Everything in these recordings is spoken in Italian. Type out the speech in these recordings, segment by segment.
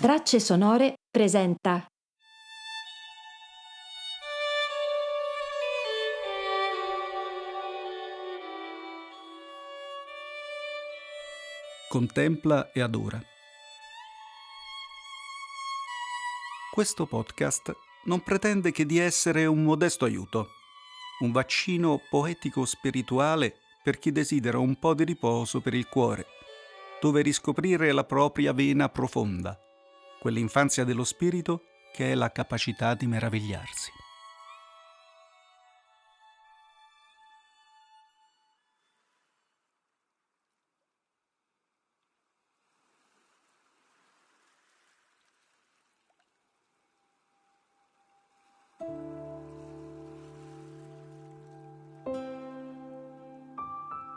Tracce sonore presenta Contempla e adora. Questo podcast non pretende che di essere un modesto aiuto, un vaccino poetico-spirituale per chi desidera un po' di riposo per il cuore, dove riscoprire la propria vena profonda, quell'infanzia dello spirito che è la capacità di meravigliarsi.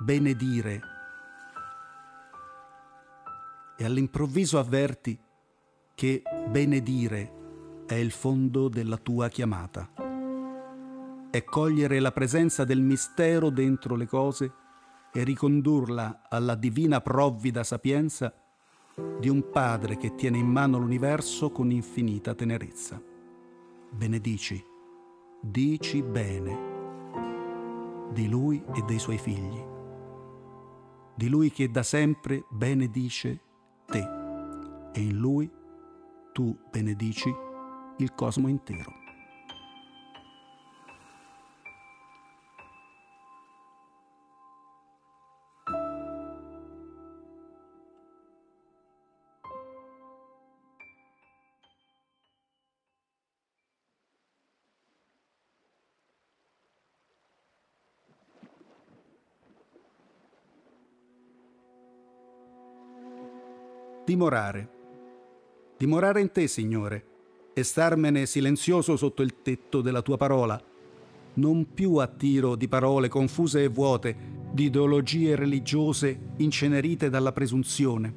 Benedire e all'improvviso avverti che benedire è il fondo della tua chiamata. È cogliere la presenza del mistero dentro le cose e ricondurla alla divina provvida sapienza di un Padre che tiene in mano l'universo con infinita tenerezza. Benedici, dici bene di Lui e dei Suoi figli di Lui che da sempre benedice te e in Lui tu benedici il cosmo intero. Dimorare. Dimorare in te, Signore, e starmene silenzioso sotto il tetto della tua parola, non più a tiro di parole confuse e vuote, di ideologie religiose incenerite dalla presunzione,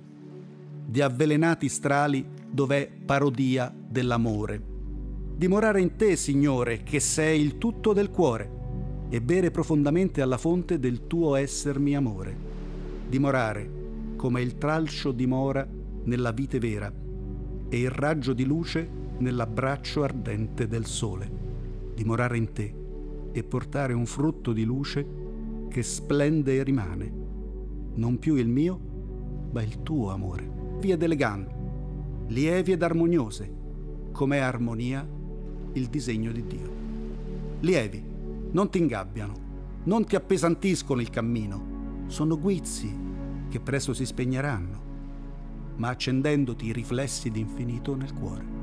di avvelenati strali dov'è parodia dell'amore. Dimorare in te, Signore, che sei il tutto del cuore, e bere profondamente alla fonte del tuo essermi amore. Dimorare, come il tralcio dimora nella vite vera e il raggio di luce nell'abbraccio ardente del sole, dimorare in te e portare un frutto di luce che splende e rimane, non più il mio, ma il tuo amore. Vie d'elegante, lievi ed armoniose, come armonia il disegno di Dio. Lievi, non ti ingabbiano, non ti appesantiscono il cammino, sono guizzi che presto si spegneranno ma accendendoti i riflessi d'infinito nel cuore.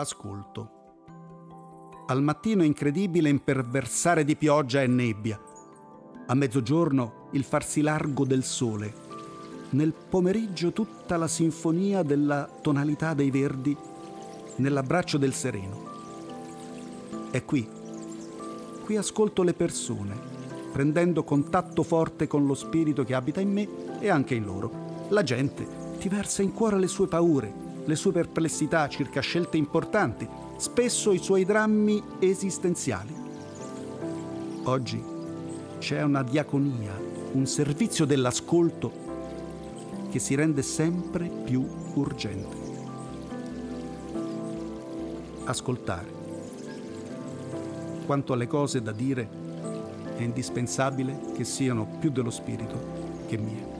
Ascolto. Al mattino incredibile imperversare di pioggia e nebbia. A mezzogiorno il farsi largo del sole. Nel pomeriggio tutta la sinfonia della tonalità dei verdi nell'abbraccio del sereno. E qui, qui ascolto le persone, prendendo contatto forte con lo spirito che abita in me e anche in loro. La gente ti versa in cuore le sue paure, le sue perplessità circa scelte importanti, spesso i suoi drammi esistenziali. Oggi c'è una diaconia, un servizio dell'ascolto che si rende sempre più urgente. Ascoltare. Quanto alle cose da dire, è indispensabile che siano più dello spirito che mie.